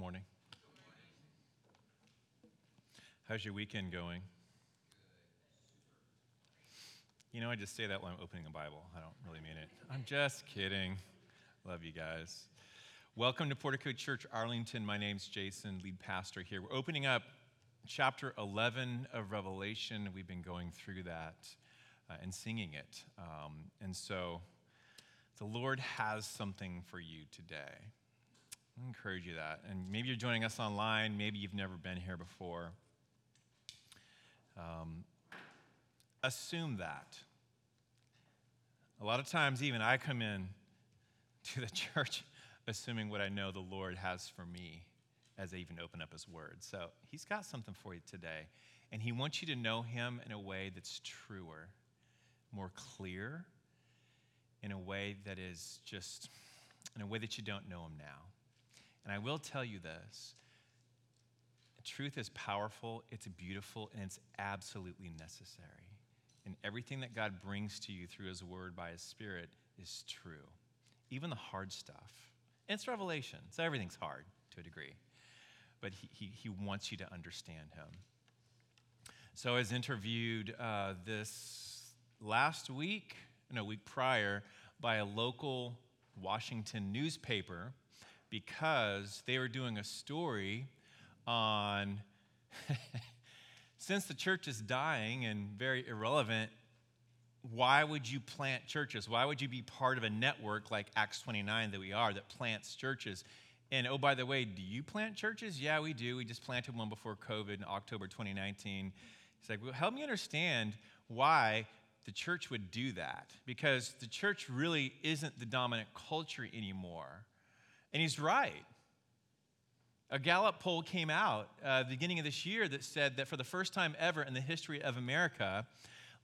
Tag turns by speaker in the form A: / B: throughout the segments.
A: morning. How's your weekend going? You know, I just say that when I'm opening a Bible. I don't really mean it. I'm just kidding. Love you guys. Welcome to Portico Church Arlington. My name's Jason, lead pastor here. We're opening up chapter 11 of Revelation. We've been going through that uh, and singing it. Um, and so the Lord has something for you today. I encourage you that. And maybe you're joining us online, maybe you've never been here before. Um, assume that. A lot of times, even I come in to the church assuming what I know the Lord has for me as I even open up His Word. So He's got something for you today. And He wants you to know Him in a way that's truer, more clear, in a way that is just, in a way that you don't know Him now. And I will tell you this truth is powerful, it's beautiful, and it's absolutely necessary. And everything that God brings to you through His Word by His Spirit is true, even the hard stuff. And it's revelation, so everything's hard to a degree. But He, he, he wants you to understand Him. So I was interviewed uh, this last week, no, week prior, by a local Washington newspaper because they were doing a story on since the church is dying and very irrelevant, why would you plant churches? Why would you be part of a network like Acts 29 that we are that plants churches? And oh, by the way, do you plant churches? Yeah, we do. We just planted one before COVID in October 2019. He's like, well, help me understand why the church would do that because the church really isn't the dominant culture anymore. And he's right. A Gallup poll came out uh, the beginning of this year that said that for the first time ever in the history of America,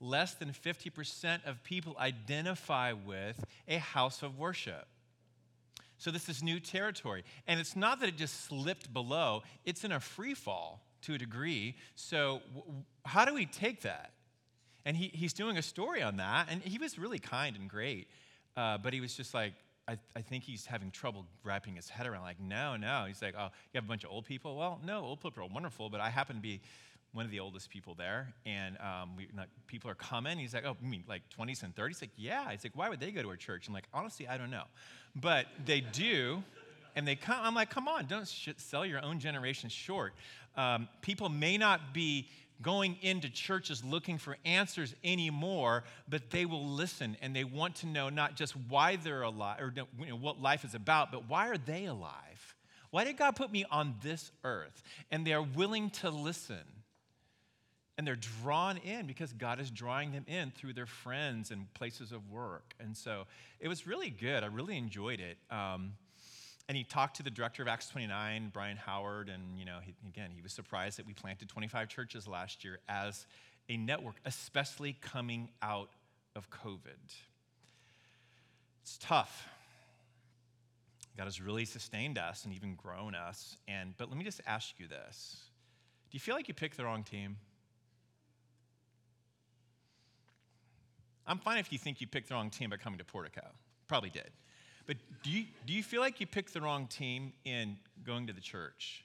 A: less than 50% of people identify with a house of worship. So this is new territory. And it's not that it just slipped below, it's in a free fall to a degree. So, w- how do we take that? And he, he's doing a story on that, and he was really kind and great. Uh, but he was just like, I, I, think he's having trouble wrapping his head around, like, no, no. He's like, oh, you have a bunch of old people? Well, no, old people are wonderful, but I happen to be one of the oldest people there, and um, we, people are coming. He's like, oh, you mean like 20s and 30s? Like, yeah. He's like, why would they go to our church? I'm like, honestly, I don't know. But they do, and they come. I'm like, come on, don't sh- sell your own generation short. Um, people may not be going into churches looking for answers anymore, but they will listen and they want to know not just why they're alive or you know, what life is about, but why are they alive? Why did God put me on this earth? And they're willing to listen. And they're drawn in because God is drawing them in through their friends and places of work. And so it was really good. I really enjoyed it. Um, and he talked to the director of Acts 29, Brian Howard, and you know, he, again, he was surprised that we planted 25 churches last year as a network, especially coming out of COVID. It's tough. God has really sustained us and even grown us. And but let me just ask you this: Do you feel like you picked the wrong team? I'm fine if you think you picked the wrong team by coming to Portico. Probably did. But do you, do you feel like you picked the wrong team in going to the church?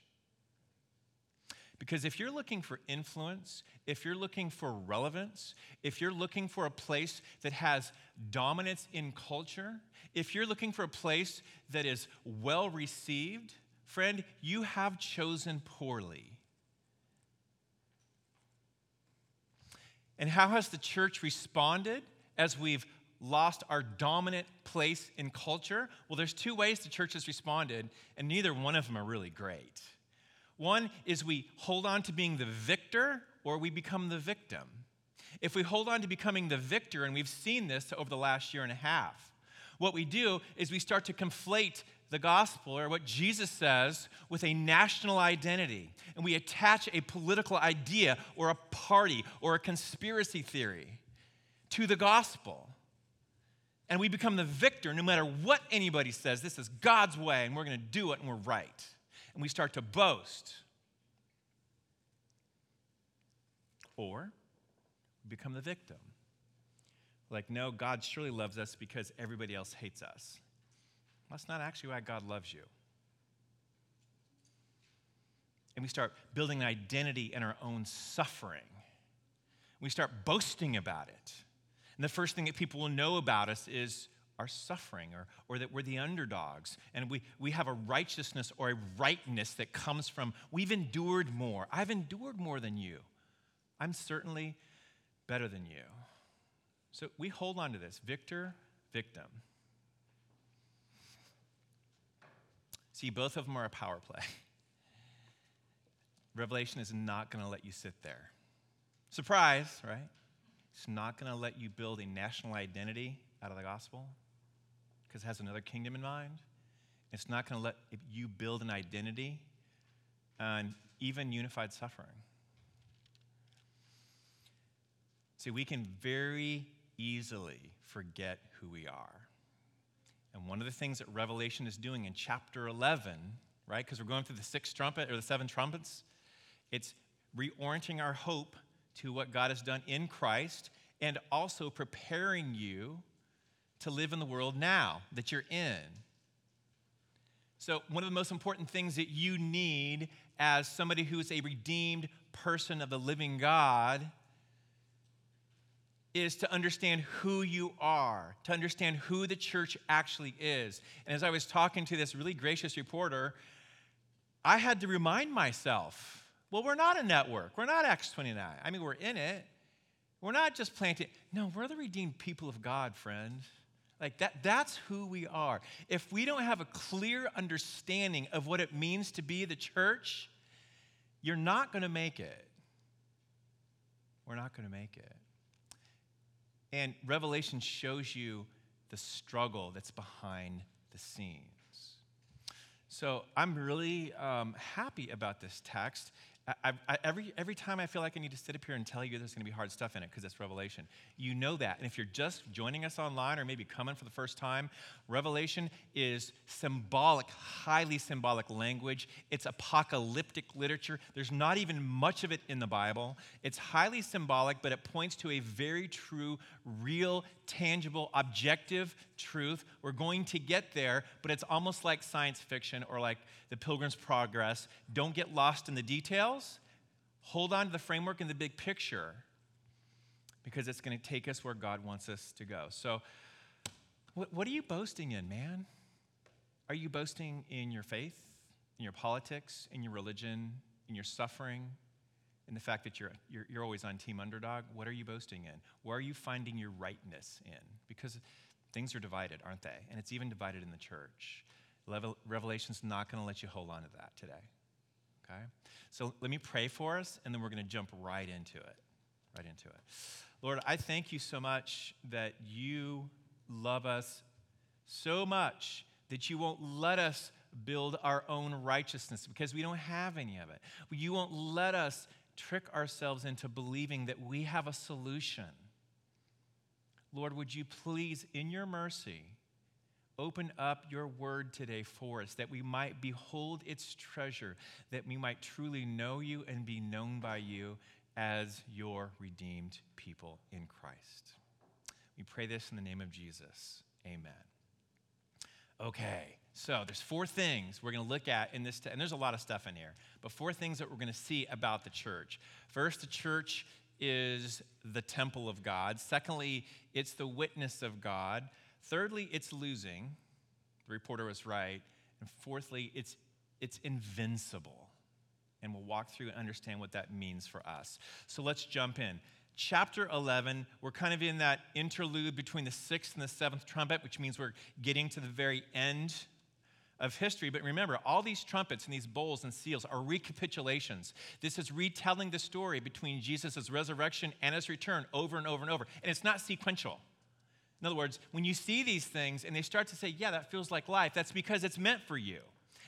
A: Because if you're looking for influence, if you're looking for relevance, if you're looking for a place that has dominance in culture, if you're looking for a place that is well received, friend, you have chosen poorly. And how has the church responded as we've lost our dominant place in culture? Well, there's two ways the church has responded, and neither one of them are really great. One is we hold on to being the victor or we become the victim. If we hold on to becoming the victor, and we've seen this over the last year and a half, what we do is we start to conflate the gospel or what Jesus says with a national identity. And we attach a political idea or a party or a conspiracy theory to the gospel and we become the victor no matter what anybody says. This is God's way, and we're going to do it, and we're right. And we start to boast. Or become the victim. Like, no, God surely loves us because everybody else hates us. That's not actually why God loves you. and we start building an identity in our own suffering. We start boasting about it. And the first thing that people will know about us is our suffering or, or that we're the underdogs. And we, we have a righteousness or a rightness that comes from we've endured more. I've endured more than you. I'm certainly better than you. So we hold on to this victor, victim. See, both of them are a power play. Revelation is not going to let you sit there. Surprise, right? It's not going to let you build a national identity out of the gospel because it has another kingdom in mind. It's not going to let you build an identity and even unified suffering. See, we can very easily forget who we are. And one of the things that Revelation is doing in chapter 11, right, because we're going through the sixth trumpet or the seven trumpets, it's reorienting our hope to what God has done in Christ and also preparing you to live in the world now that you're in. So, one of the most important things that you need as somebody who is a redeemed person of the living God is to understand who you are, to understand who the church actually is. And as I was talking to this really gracious reporter, I had to remind myself well, we're not a network. We're not Acts 29. I mean, we're in it. We're not just planting. No, we're the redeemed people of God, friend. Like that, that's who we are. If we don't have a clear understanding of what it means to be the church, you're not going to make it. We're not going to make it. And Revelation shows you the struggle that's behind the scenes. So I'm really um, happy about this text. I, I, every, every time I feel like I need to sit up here and tell you there's going to be hard stuff in it because it's Revelation. You know that. And if you're just joining us online or maybe coming for the first time, Revelation is symbolic, highly symbolic language. It's apocalyptic literature. There's not even much of it in the Bible. It's highly symbolic, but it points to a very true, real, tangible, objective truth. We're going to get there, but it's almost like science fiction or like the Pilgrim's Progress. Don't get lost in the details. Hold on to the framework and the big picture because it's going to take us where God wants us to go. So, what, what are you boasting in, man? Are you boasting in your faith, in your politics, in your religion, in your suffering, in the fact that you're, you're, you're always on team underdog? What are you boasting in? Where are you finding your rightness in? Because things are divided, aren't they? And it's even divided in the church. Revelation's not going to let you hold on to that today. Okay? So let me pray for us, and then we're going to jump right into it. Right into it. Lord, I thank you so much that you love us so much that you won't let us build our own righteousness because we don't have any of it. You won't let us trick ourselves into believing that we have a solution. Lord, would you please, in your mercy, open up your word today for us that we might behold its treasure, that we might truly know you and be known by you as your redeemed people in Christ. We pray this in the name of Jesus. Amen. Okay, so there's four things we're going to look at in this, t- and there's a lot of stuff in here, but four things that we're going to see about the church. First, the church is the temple of God. Secondly, it's the witness of God. Thirdly, it's losing. The reporter was right. And fourthly, it's, it's invincible. And we'll walk through and understand what that means for us. So let's jump in chapter 11, we're kind of in that interlude between the sixth and the seventh trumpet, which means we're getting to the very end of history. But remember, all these trumpets and these bowls and seals are recapitulations. This is retelling the story between Jesus' resurrection and his return over and over and over. And it's not sequential. In other words, when you see these things and they start to say, yeah, that feels like life, that's because it's meant for you.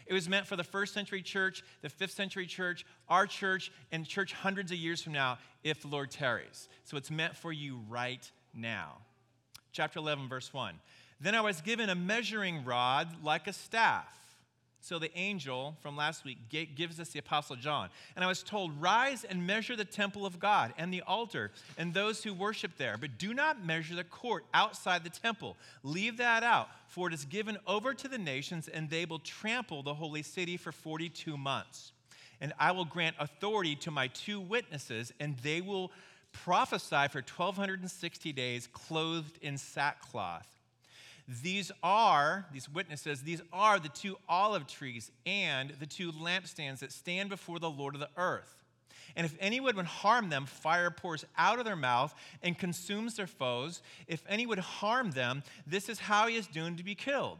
A: It was meant for the first century church, the fifth century church, our church, and church hundreds of years from now if the Lord tarries. So it's meant for you right now. Chapter 11, verse 1. Then I was given a measuring rod like a staff so the angel from last week gives us the Apostle John. And I was told, Rise and measure the temple of God and the altar and those who worship there, but do not measure the court outside the temple. Leave that out, for it is given over to the nations, and they will trample the holy city for 42 months. and I will grant authority to my two witnesses, and they will prophesy for 1260 days clothed in sackcloth. These are, these witnesses, these are the two olive trees and the two lampstands that stand before the Lord of the earth. And if anyone would harm them, fire pours out of their mouth and consumes their foes. If any would harm them, this is how he is doomed to be killed.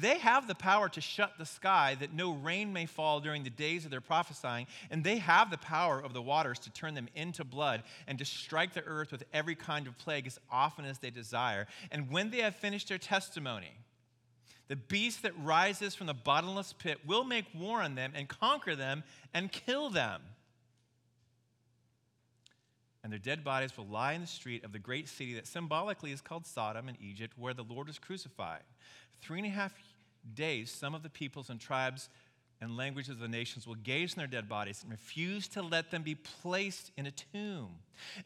A: They have the power to shut the sky that no rain may fall during the days of their prophesying, and they have the power of the waters to turn them into blood and to strike the earth with every kind of plague as often as they desire. And when they have finished their testimony, the beast that rises from the bottomless pit will make war on them and conquer them and kill them and their dead bodies will lie in the street of the great city that symbolically is called Sodom in Egypt, where the Lord was crucified. Three and a half days, some of the peoples and tribes and languages of the nations will gaze on their dead bodies and refuse to let them be placed in a tomb.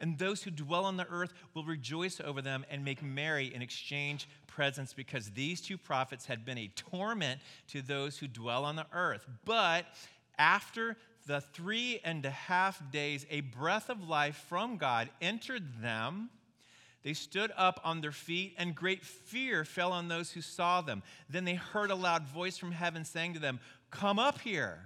A: And those who dwell on the earth will rejoice over them and make merry and exchange presents because these two prophets had been a torment to those who dwell on the earth. But after the three and a half days, a breath of life from God entered them. They stood up on their feet, and great fear fell on those who saw them. Then they heard a loud voice from heaven saying to them, Come up here.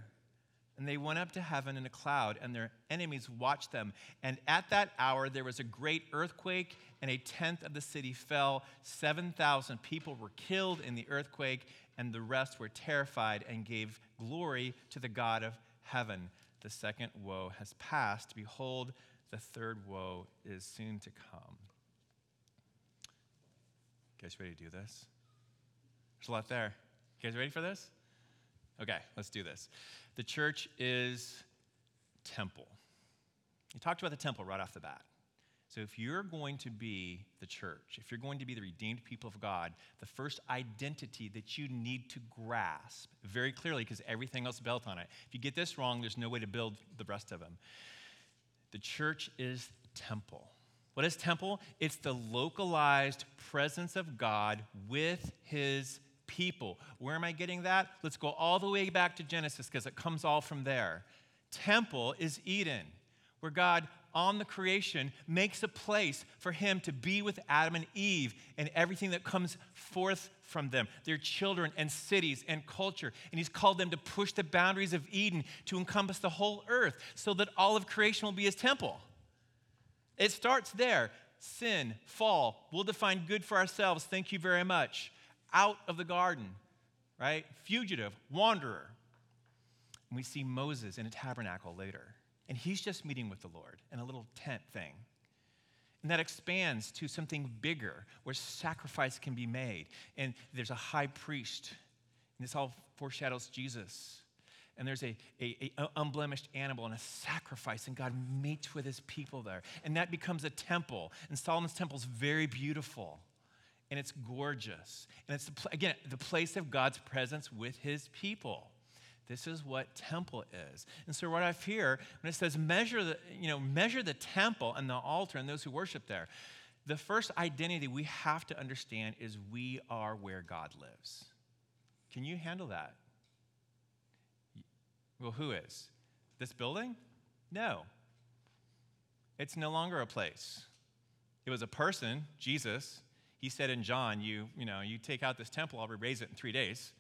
A: And they went up to heaven in a cloud, and their enemies watched them. And at that hour, there was a great earthquake, and a tenth of the city fell. 7,000 people were killed in the earthquake, and the rest were terrified and gave glory to the God of heaven. The second woe has passed. Behold, the third woe is soon to come. You guys ready to do this? There's a lot there. You guys ready for this? Okay, let's do this. The church is temple. You talked about the temple right off the bat. So, if you're going to be the church, if you're going to be the redeemed people of God, the first identity that you need to grasp very clearly, because everything else is built on it. If you get this wrong, there's no way to build the rest of them. The church is temple. What is temple? It's the localized presence of God with his people. Where am I getting that? Let's go all the way back to Genesis because it comes all from there. Temple is Eden, where God on the creation makes a place for him to be with Adam and Eve and everything that comes forth from them, their children and cities and culture. And he's called them to push the boundaries of Eden to encompass the whole earth so that all of creation will be his temple. It starts there. Sin, fall, we'll define good for ourselves. Thank you very much. Out of the garden, right? Fugitive, wanderer. And we see Moses in a tabernacle later and he's just meeting with the Lord in a little tent thing. And that expands to something bigger where sacrifice can be made. And there's a high priest, and this all foreshadows Jesus. And there's a, a, a, unblemished animal and a sacrifice, and God meets with his people there. And that becomes a temple. And Solomon's temple is very beautiful, and it's gorgeous. And it's, the, again, the place of God's presence with his people. This is what temple is. And so what I fear when it says measure the, you know, measure the temple and the altar and those who worship there, the first identity we have to understand is we are where God lives. Can you handle that? Well, who is? This building? No. It's no longer a place. It was a person, Jesus. He said in John, you, you know, you take out this temple, I'll raise it in three days.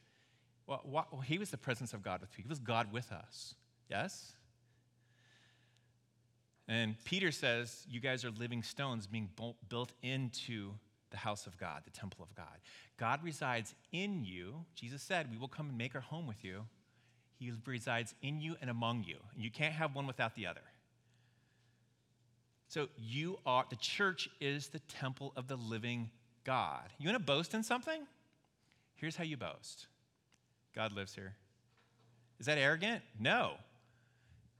A: Well, what, well, he was the presence of God with people. He was God with us. Yes? And Peter says, You guys are living stones being built into the house of God, the temple of God. God resides in you. Jesus said, We will come and make our home with you. He resides in you and among you. You can't have one without the other. So you are, the church is the temple of the living God. You want to boast in something? Here's how you boast God lives here. Is that arrogant? No.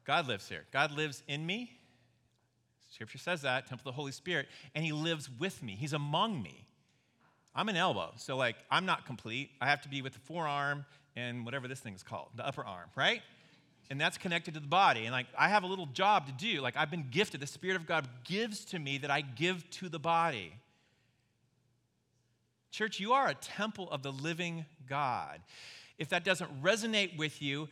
A: God lives here. God lives in me. Scripture says that, temple of the Holy Spirit, and He lives with me. He's among me. I'm an elbow, so like I'm not complete. I have to be with the forearm and whatever this thing is called, the upper arm, right? And that's connected to the body. And like I have a little job to do. Like I've been gifted. The Spirit of God gives to me that I give to the body. Church, you are a temple of the living God. If that doesn't resonate with you,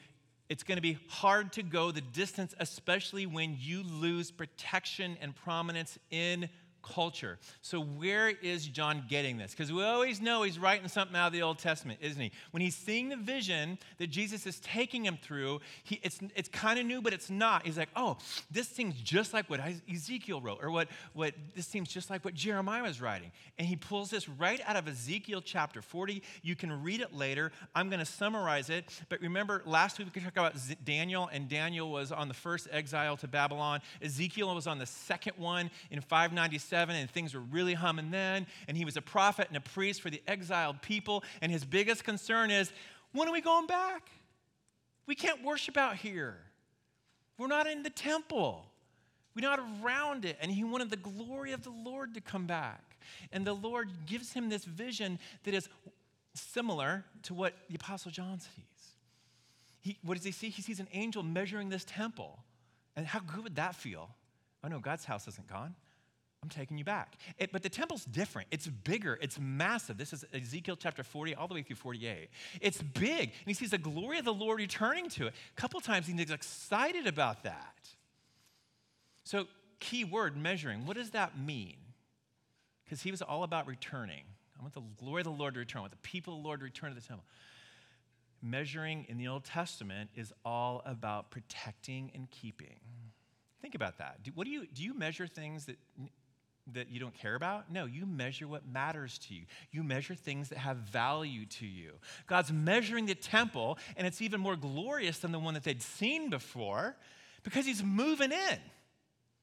A: it's going to be hard to go the distance, especially when you lose protection and prominence in culture. So, where is John getting this? Because we always know he's writing something out of the Old Testament, isn't he? When he's seeing the vision that Jesus is taking him through, he, it's, it's kind of new, but it's not. He's like, oh, this seems just like what Ezekiel wrote, or what, what this seems just like what Jeremiah was writing. And he pulls this right out of Ezekiel chapter 40. You can read it later. I'm going to summarize it. But remember, last week we talked about Daniel, and Daniel was on the first exile to Babylon. Ezekiel was on the second one in 597 and things were really humming then. And he was a prophet and a priest for the exiled people. And his biggest concern is when are we going back? We can't worship out here. We're not in the temple. We're not around it. And he wanted the glory of the Lord to come back. And the Lord gives him this vision that is similar to what the Apostle John sees. He, what does he see? He sees an angel measuring this temple. And how good would that feel? Oh no, God's house isn't gone. I'm taking you back. It, but the temple's different. It's bigger. It's massive. This is Ezekiel chapter 40 all the way through 48. It's big. And he sees the glory of the Lord returning to it. A couple times he's excited about that. So, key word measuring. What does that mean? Because he was all about returning. I want the glory of the Lord to return. I want the people of the Lord to return to the temple. Measuring in the Old Testament is all about protecting and keeping. Think about that. Do, what do you do? You measure things that that you don't care about? No, you measure what matters to you. You measure things that have value to you. God's measuring the temple, and it's even more glorious than the one that they'd seen before because He's moving in.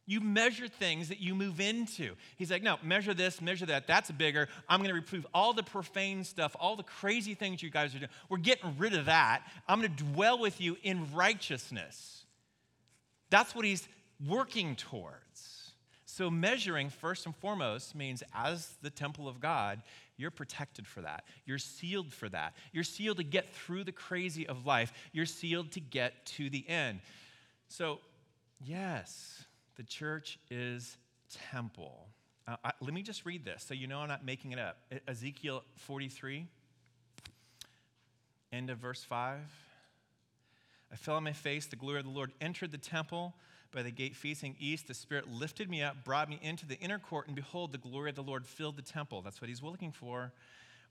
A: You measure things that you move into. He's like, no, measure this, measure that. That's bigger. I'm going to reprove all the profane stuff, all the crazy things you guys are doing. We're getting rid of that. I'm going to dwell with you in righteousness. That's what he's working towards. So, measuring first and foremost means as the temple of God, you're protected for that. You're sealed for that. You're sealed to get through the crazy of life. You're sealed to get to the end. So, yes, the church is temple. Uh, I, let me just read this so you know I'm not making it up. Ezekiel 43, end of verse 5. I fell on my face, the glory of the Lord entered the temple by the gate facing east, the Spirit lifted me up, brought me into the inner court, and behold, the glory of the Lord filled the temple. That's what he's looking for.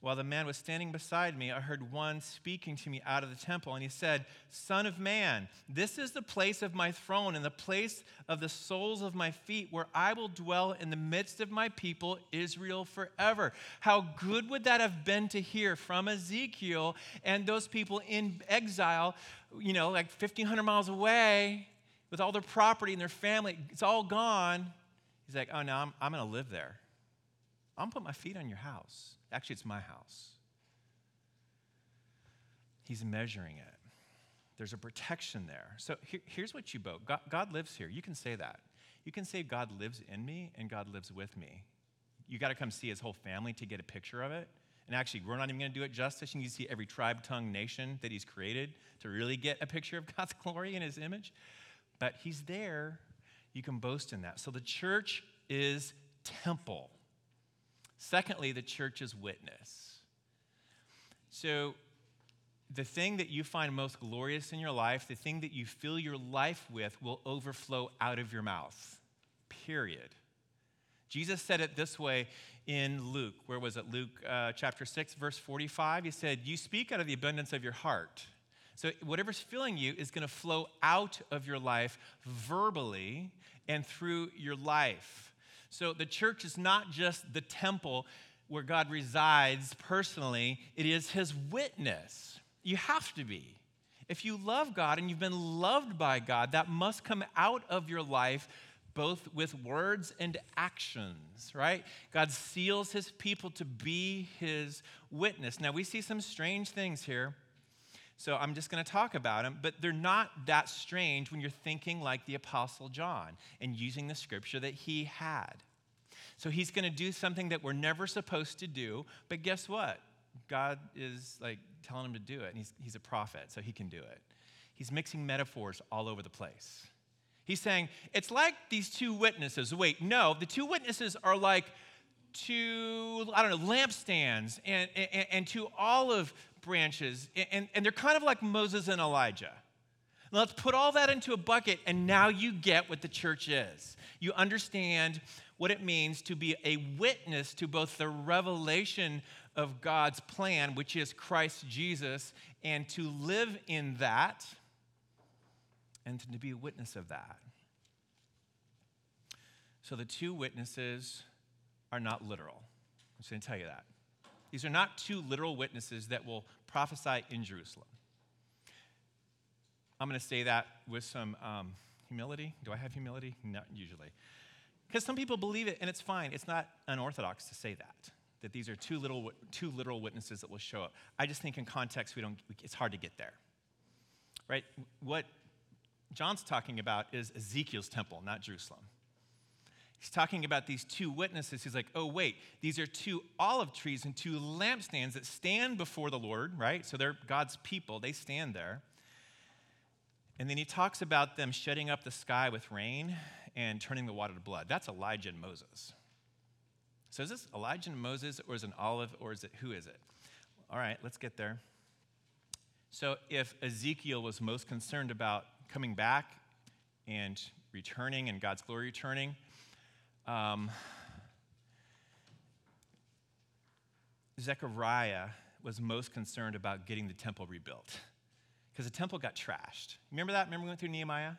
A: While the man was standing beside me, I heard one speaking to me out of the temple, and he said, Son of man, this is the place of my throne and the place of the soles of my feet, where I will dwell in the midst of my people, Israel, forever. How good would that have been to hear from Ezekiel and those people in exile, you know, like 1,500 miles away? With all their property and their family. It's all gone. He's like, oh, no, I'm, I'm going to live there. I'm going to put my feet on your house. Actually, it's my house. He's measuring it. There's a protection there. So here, here's what you both God, God lives here. You can say that. You can say, God lives in me and God lives with me. You got to come see his whole family to get a picture of it. And actually, we're not even going to do it justice. You need to see every tribe, tongue, nation that he's created to really get a picture of God's glory in his image but he's there. You can boast in that. So the church is temple. Secondly, the church is witness. So the thing that you find most glorious in your life, the thing that you fill your life with, will overflow out of your mouth. Period. Jesus said it this way in Luke. Where was it? Luke uh, chapter 6, verse 45. He said, You speak out of the abundance of your heart. So, whatever's filling you is going to flow out of your life verbally and through your life. So, the church is not just the temple where God resides personally, it is his witness. You have to be. If you love God and you've been loved by God, that must come out of your life both with words and actions, right? God seals his people to be his witness. Now, we see some strange things here. So I'm just going to talk about them, but they're not that strange when you're thinking like the Apostle John and using the scripture that he had. So he's going to do something that we're never supposed to do, but guess what? God is like telling him to do it, and he's, he's a prophet, so he can do it. He's mixing metaphors all over the place. He's saying, it's like these two witnesses. Wait, no, the two witnesses are like two, I don't know, lampstands and, and, and two olive branches, and, and they're kind of like Moses and Elijah. Let's put all that into a bucket, and now you get what the church is. You understand what it means to be a witness to both the revelation of God's plan, which is Christ Jesus, and to live in that and to be a witness of that. So the two witnesses are not literal. I'm just going to tell you that. These are not two literal witnesses that will prophesy in Jerusalem. I'm going to say that with some um, humility. Do I have humility? Not usually. Because some people believe it, and it's fine. It's not unorthodox to say that, that these are two, little, two literal witnesses that will show up. I just think in context, we don't, it's hard to get there. Right? What John's talking about is Ezekiel's temple, not Jerusalem. He's talking about these two witnesses. He's like, oh, wait, these are two olive trees and two lampstands that stand before the Lord, right? So they're God's people, they stand there. And then he talks about them shutting up the sky with rain and turning the water to blood. That's Elijah and Moses. So is this Elijah and Moses, or is it an olive, or is it who is it? All right, let's get there. So if Ezekiel was most concerned about coming back and returning and God's glory returning, um, Zechariah was most concerned about getting the temple rebuilt because the temple got trashed. Remember that? Remember we went through Nehemiah?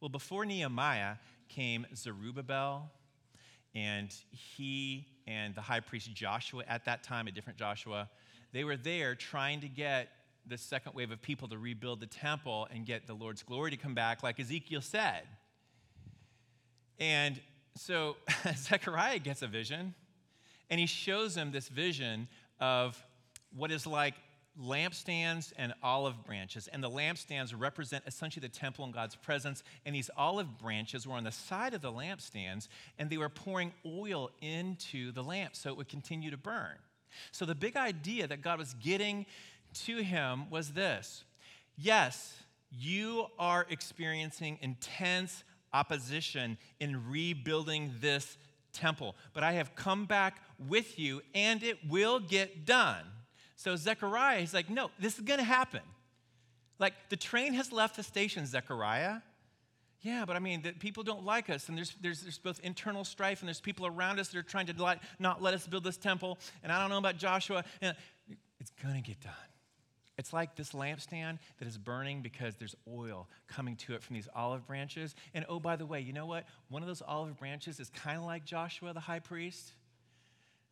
A: Well, before Nehemiah came Zerubbabel, and he and the high priest Joshua at that time, a different Joshua, they were there trying to get the second wave of people to rebuild the temple and get the Lord's glory to come back, like Ezekiel said. And so Zechariah gets a vision, and he shows him this vision of what is like lampstands and olive branches. And the lampstands represent essentially the temple and God's presence. And these olive branches were on the side of the lampstands, and they were pouring oil into the lamp so it would continue to burn. So the big idea that God was getting to him was this Yes, you are experiencing intense opposition in rebuilding this temple. But I have come back with you and it will get done. So Zechariah, he's like, no, this is going to happen. Like, the train has left the station, Zechariah. Yeah, but I mean, the, people don't like us, and there's, there's, there's both internal strife, and there's people around us that are trying to not let us build this temple. And I don't know about Joshua. And it's going to get done. It's like this lampstand that is burning because there's oil coming to it from these olive branches. And oh, by the way, you know what? One of those olive branches is kind of like Joshua, the high priest.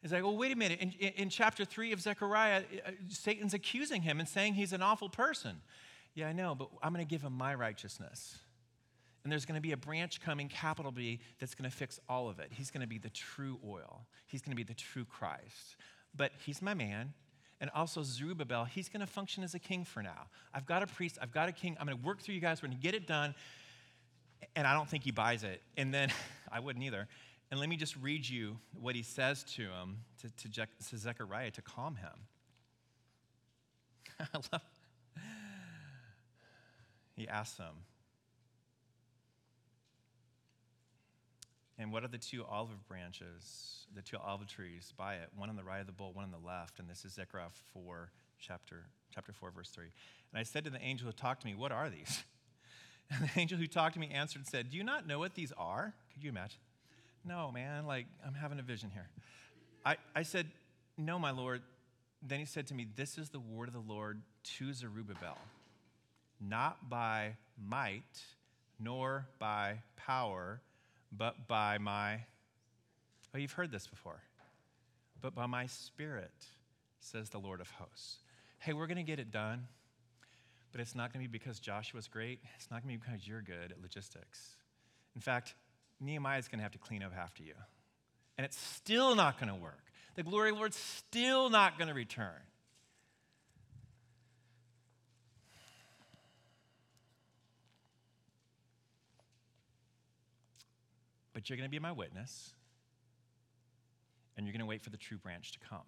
A: It's like, well, wait a minute. In, in, chapter 3 of Zechariah, uh, Satan's accusing him and saying he's an awful person. Yeah, I know, but I'm going to give him my righteousness. And there's going to be a branch coming, capital B, that's going to fix all of it. He's going to be the true oil, he's going to be the true Christ. But he's my man, and also Zerubbabel, he's going to function as a king for now. I've got a priest, I've got a king. I'm going to work through you guys. We're going to get it done. And I don't think he buys it. And then I wouldn't either. And let me just read you what he says to him, to, to, to Zechariah, to calm him. I love. He asks him, And what are the two olive branches, the two olive trees by it? One on the right of the bowl, one on the left. And this is Zechariah 4, chapter, chapter 4, verse 3. And I said to the angel who talked to me, What are these? And the angel who talked to me answered and said, Do you not know what these are? Could you imagine? No, man, like I'm having a vision here. I, I said, No, my Lord. Then he said to me, This is the word of the Lord to Zerubbabel, not by might nor by power but by my, oh, you've heard this before, but by my spirit, says the Lord of hosts. Hey, we're going to get it done, but it's not going to be because Joshua's great. It's not going to be because you're good at logistics. In fact, Nehemiah is going to have to clean up after you. And it's still not going to work. The glory of the Lord's still not going to return. But you're going to be my witness, and you're going to wait for the true branch to come.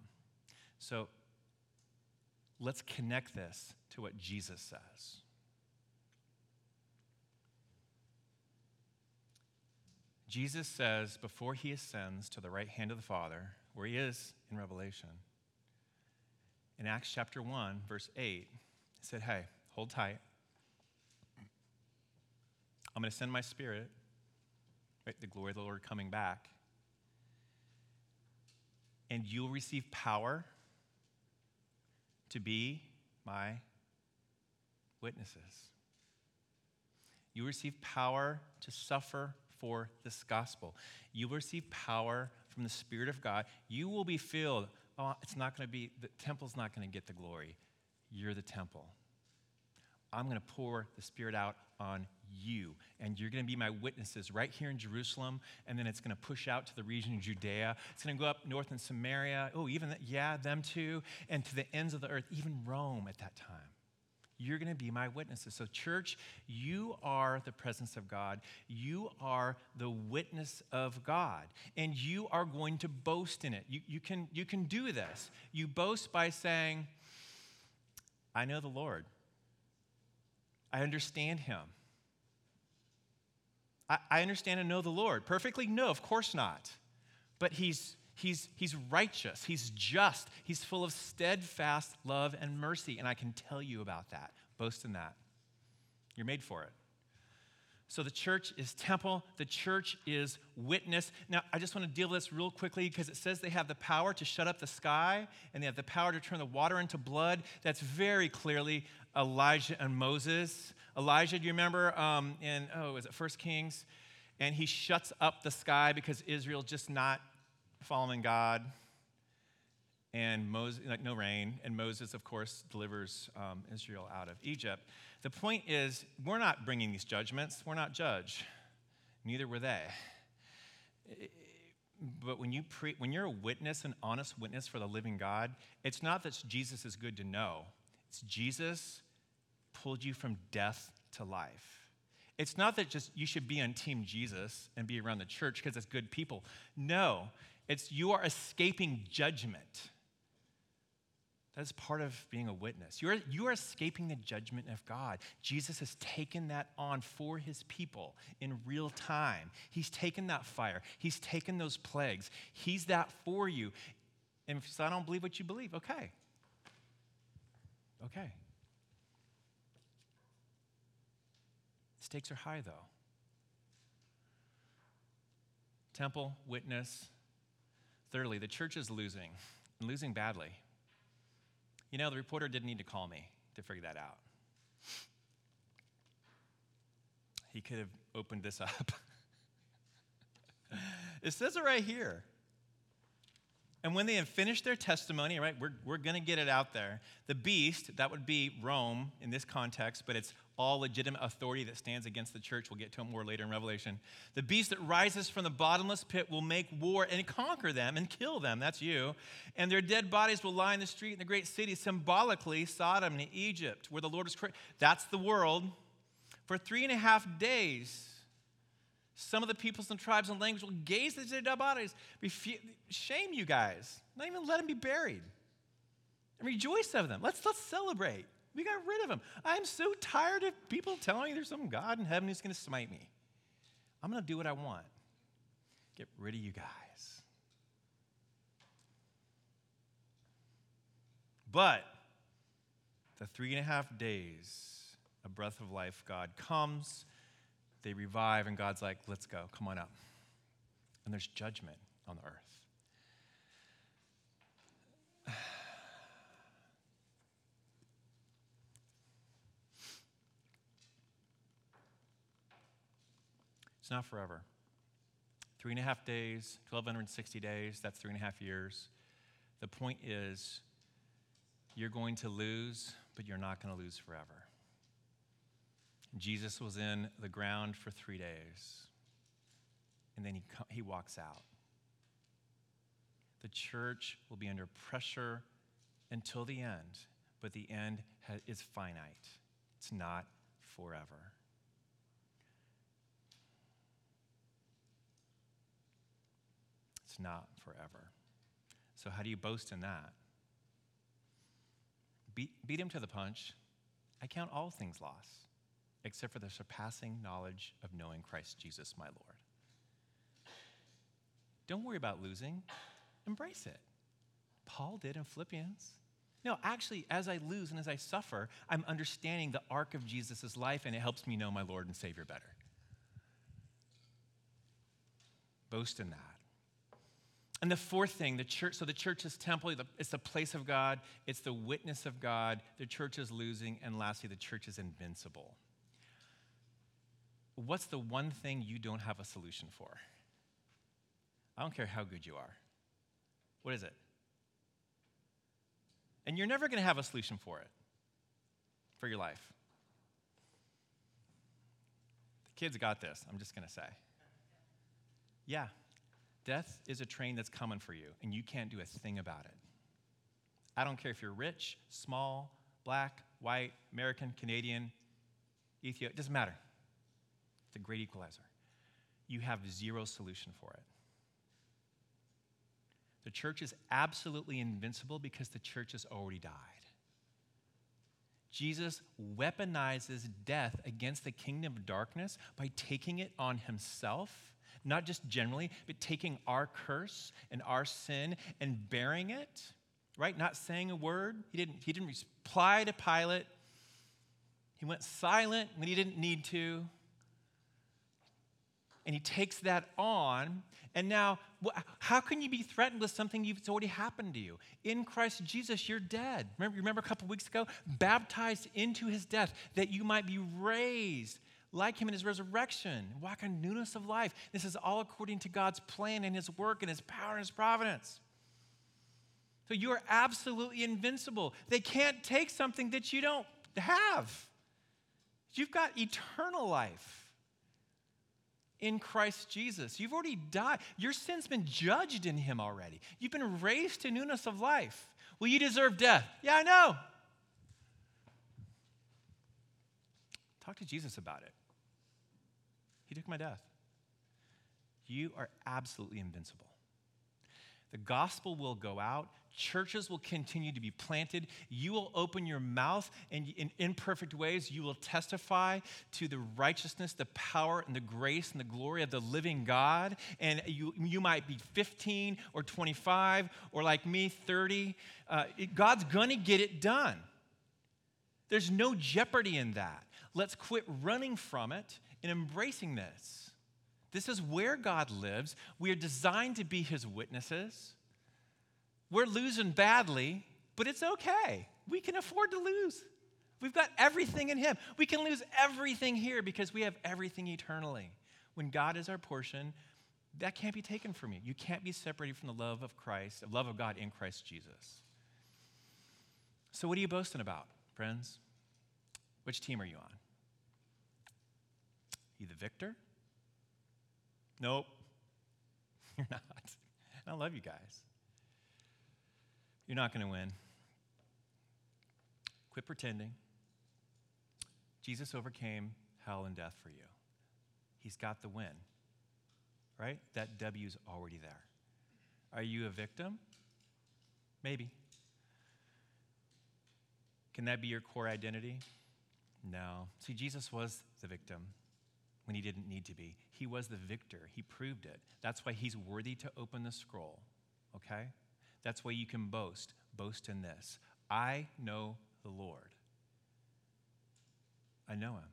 A: So let's connect this to what Jesus says. Jesus says before he ascends to the right hand of the Father, where he is in Revelation, in Acts chapter 1, verse 8, he said, Hey, hold tight. I'm going to send my spirit, right? The glory of the Lord coming back. And you'll receive power to be my witnesses. You receive power to suffer for this gospel. You will receive power from the Spirit of God. You will be filled. Oh, it's not going to be, the temple's not going to get the glory. You're the temple. I'm going to pour the Spirit out on you, and you're going to be my witnesses right here in Jerusalem, and then it's going to push out to the region of Judea. It's going to go up north in Samaria. Oh, even, yeah, them too, and to the ends of the earth, even Rome at that time. You're going to be my witnesses. So, church, you are the presence of God. You are the witness of God. And you are going to boast in it. You, you, can, you can do this. You boast by saying, I know the Lord. I understand him. I, understand and know the Lord. Perfectly? No, of course not. But he's, he's, he's righteous, he's just, he's full of steadfast love and mercy. And I can tell you about that. Boast in that. You're made for it. So the church is temple, the church is witness. Now, I just want to deal with this real quickly because it says they have the power to shut up the sky and they have the power to turn the water into blood. That's very clearly Elijah and Moses. Elijah, do you remember um, in, oh, is it First Kings? And he shuts up the sky because Israel's just not following God. And Moses, like no rain. And Moses, of course, delivers um, Israel out of Egypt. The point is, we're not bringing these judgments. We're not judge. Neither were they. But when, you pre- when you're a witness, an honest witness for the living God, it's not that Jesus is good to know. It's Jesus pulled you from death to life. It's not that just you should be on Team Jesus and be around the church because it's good people. No, it's you are escaping judgment. That is part of being a witness. You are, you are escaping the judgment of God. Jesus has taken that on for his people in real time. He's taken that fire, he's taken those plagues. He's that for you. And if I don't believe what you believe, okay. Okay. Stakes are high, though. Temple, witness. Thirdly, the church is losing, and losing badly. You know, the reporter didn't need to call me to figure that out. He could have opened this up. it says it right here. And when they have finished their testimony, right, we're, we're going to get it out there. The beast, that would be Rome in this context, but it's all legitimate authority that stands against the church. We'll get to it more later in Revelation. The beast that rises from the bottomless pit will make war and conquer them and kill them. That's you. And their dead bodies will lie in the street in the great city, symbolically Sodom and Egypt, where the Lord is. That's the world. For three and a half days, some of the peoples and tribes and languages will gaze at their dead bodies. Shame you guys. Not even let them be buried. And rejoice of them. Let's, let's celebrate. We got rid of them. I'm so tired of people telling me there's some God in heaven who's going to smite me. I'm going to do what I want. Get rid of you guys. But the three and a half days, a breath of life, God comes they revive, and God's like, let's go, come on up. And there's judgment on the earth. It's not forever. Three and a half days, 1,260 days, that's three and a half years. The point is, you're going to lose, but you're not going to lose forever. Jesus was in the ground for three days, and then he, he walks out. The church will be under pressure until the end, but the end ha- is finite, it's not forever. It's not forever. So, how do you boast in that? Beat, beat him to the punch. I count all things lost except for the surpassing knowledge of knowing Christ Jesus, my Lord. Don't worry about losing, embrace it. Paul did in Philippians. No, actually, as I lose and as I suffer, I'm understanding the arc of Jesus' life, and it helps me know my Lord and Savior better. Boast in that. And the fourth thing, the church, so the church is temple, it's the place of God, it's the witness of God, the church is losing, and lastly, the church is invincible. What's the one thing you don't have a solution for? I don't care how good you are. What is it? And you're never going to have a solution for it, for your life. The kids got this, I'm just going to say. Yeah, death is a train that's coming for you, and you can't do a thing about it. I don't care if you're rich, small, black, white, American, Canadian, Ethiopian, it doesn't matter. A great equalizer. You have zero solution for it. The church is absolutely invincible because the church has already died. Jesus weaponizes death against the kingdom of darkness by taking it on himself, not just generally, but taking our curse and our sin and bearing it, right? Not saying a word. He didn't, he didn't reply to Pilate. He went silent when he didn't need to and he takes that on. And now, how can you be threatened with something that's already happened to you? In Christ Jesus, you're dead. Remember, remember a couple weeks ago? Baptized into his death, that you might be raised like him in his resurrection, walk in newness of life. This is all according to God's plan and his work and his power and his providence. So you are absolutely invincible. They can't take something that you don't have. You've got eternal life in Christ Jesus. You've already died. Your sin's been judged in him already. You've been raised to newness of life. Well, you deserve death. Yeah, I know. Talk to Jesus about it. He took my death. You are absolutely invincible. The gospel will go out. Churches will continue to be planted. You will open your mouth, and in imperfect ways, you will testify to the righteousness, the power, and the grace and the glory of the living God. And you, you might be 15 or 25, or like me, 30. Uh, it, God's to get it done. There's no jeopardy in that. Let's quit running from it and embracing this. This is where God lives. We are designed to be his witnesses. We're losing badly, but it's okay. We can afford to lose. We've got everything in him. We can lose everything here because we have everything eternally. When God is our portion, that can't be taken from you. You can't be separated from the love of Christ, the love of God in Christ Jesus. So, what are you boasting about, friends? Which team are you on? You the victor Nope, you're not. I love you guys. You're not going to win. Quit pretending. Jesus overcame hell and death for you. He's got the win, right? That W's already there. Are you a victim? Maybe. Can that be your core identity? No. See, Jesus was the victim when he didn't need to be. He was the victor, he proved it. That's why he's worthy to open the scroll, okay? That's why you can boast. Boast in this I know the Lord. I know him.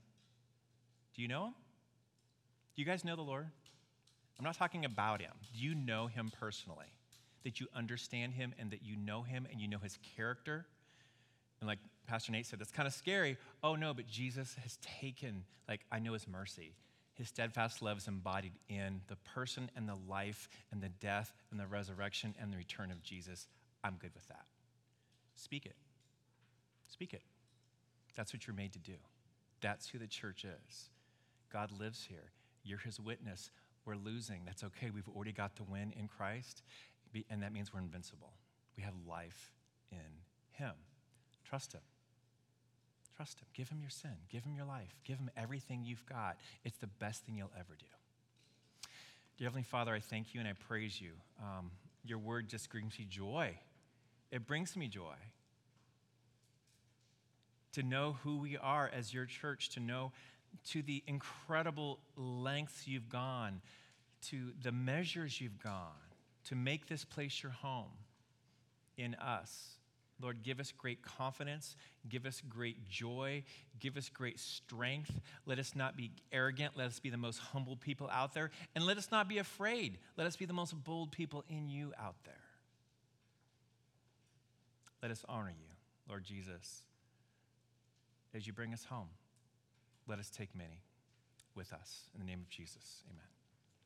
A: Do you know him? Do you guys know the Lord? I'm not talking about him. Do you know him personally? That you understand him and that you know him and you know his character? And like Pastor Nate said, that's kind of scary. Oh no, but Jesus has taken, like, I know his mercy. His steadfast love is embodied in the person and the life and the death and the resurrection and the return of Jesus. I'm good with that. Speak it. Speak it. That's what you're made to do. That's who the church is. God lives here. You're his witness. We're losing. That's okay. We've already got the win in Christ, and that means we're invincible. We have life in him. Trust Him. Trust Him. Give Him your sin. Give Him your life. Give Him everything you've got. It's the best thing you'll ever do. Dear Heavenly Father, I thank you and I praise you. Um, your word just brings me joy. It brings me joy to know who we are as your church, to know to the incredible lengths you've gone, to the measures you've gone to make this place your home in us Lord, give us great confidence, give us great joy, give us great strength. Let us not be arrogant, let us be the most humble people out there, and let us not be afraid. Let us be the most bold people in you out there. Let us honor you, Lord Jesus. As you bring us home, let us take many with us. In the name of Jesus, amen.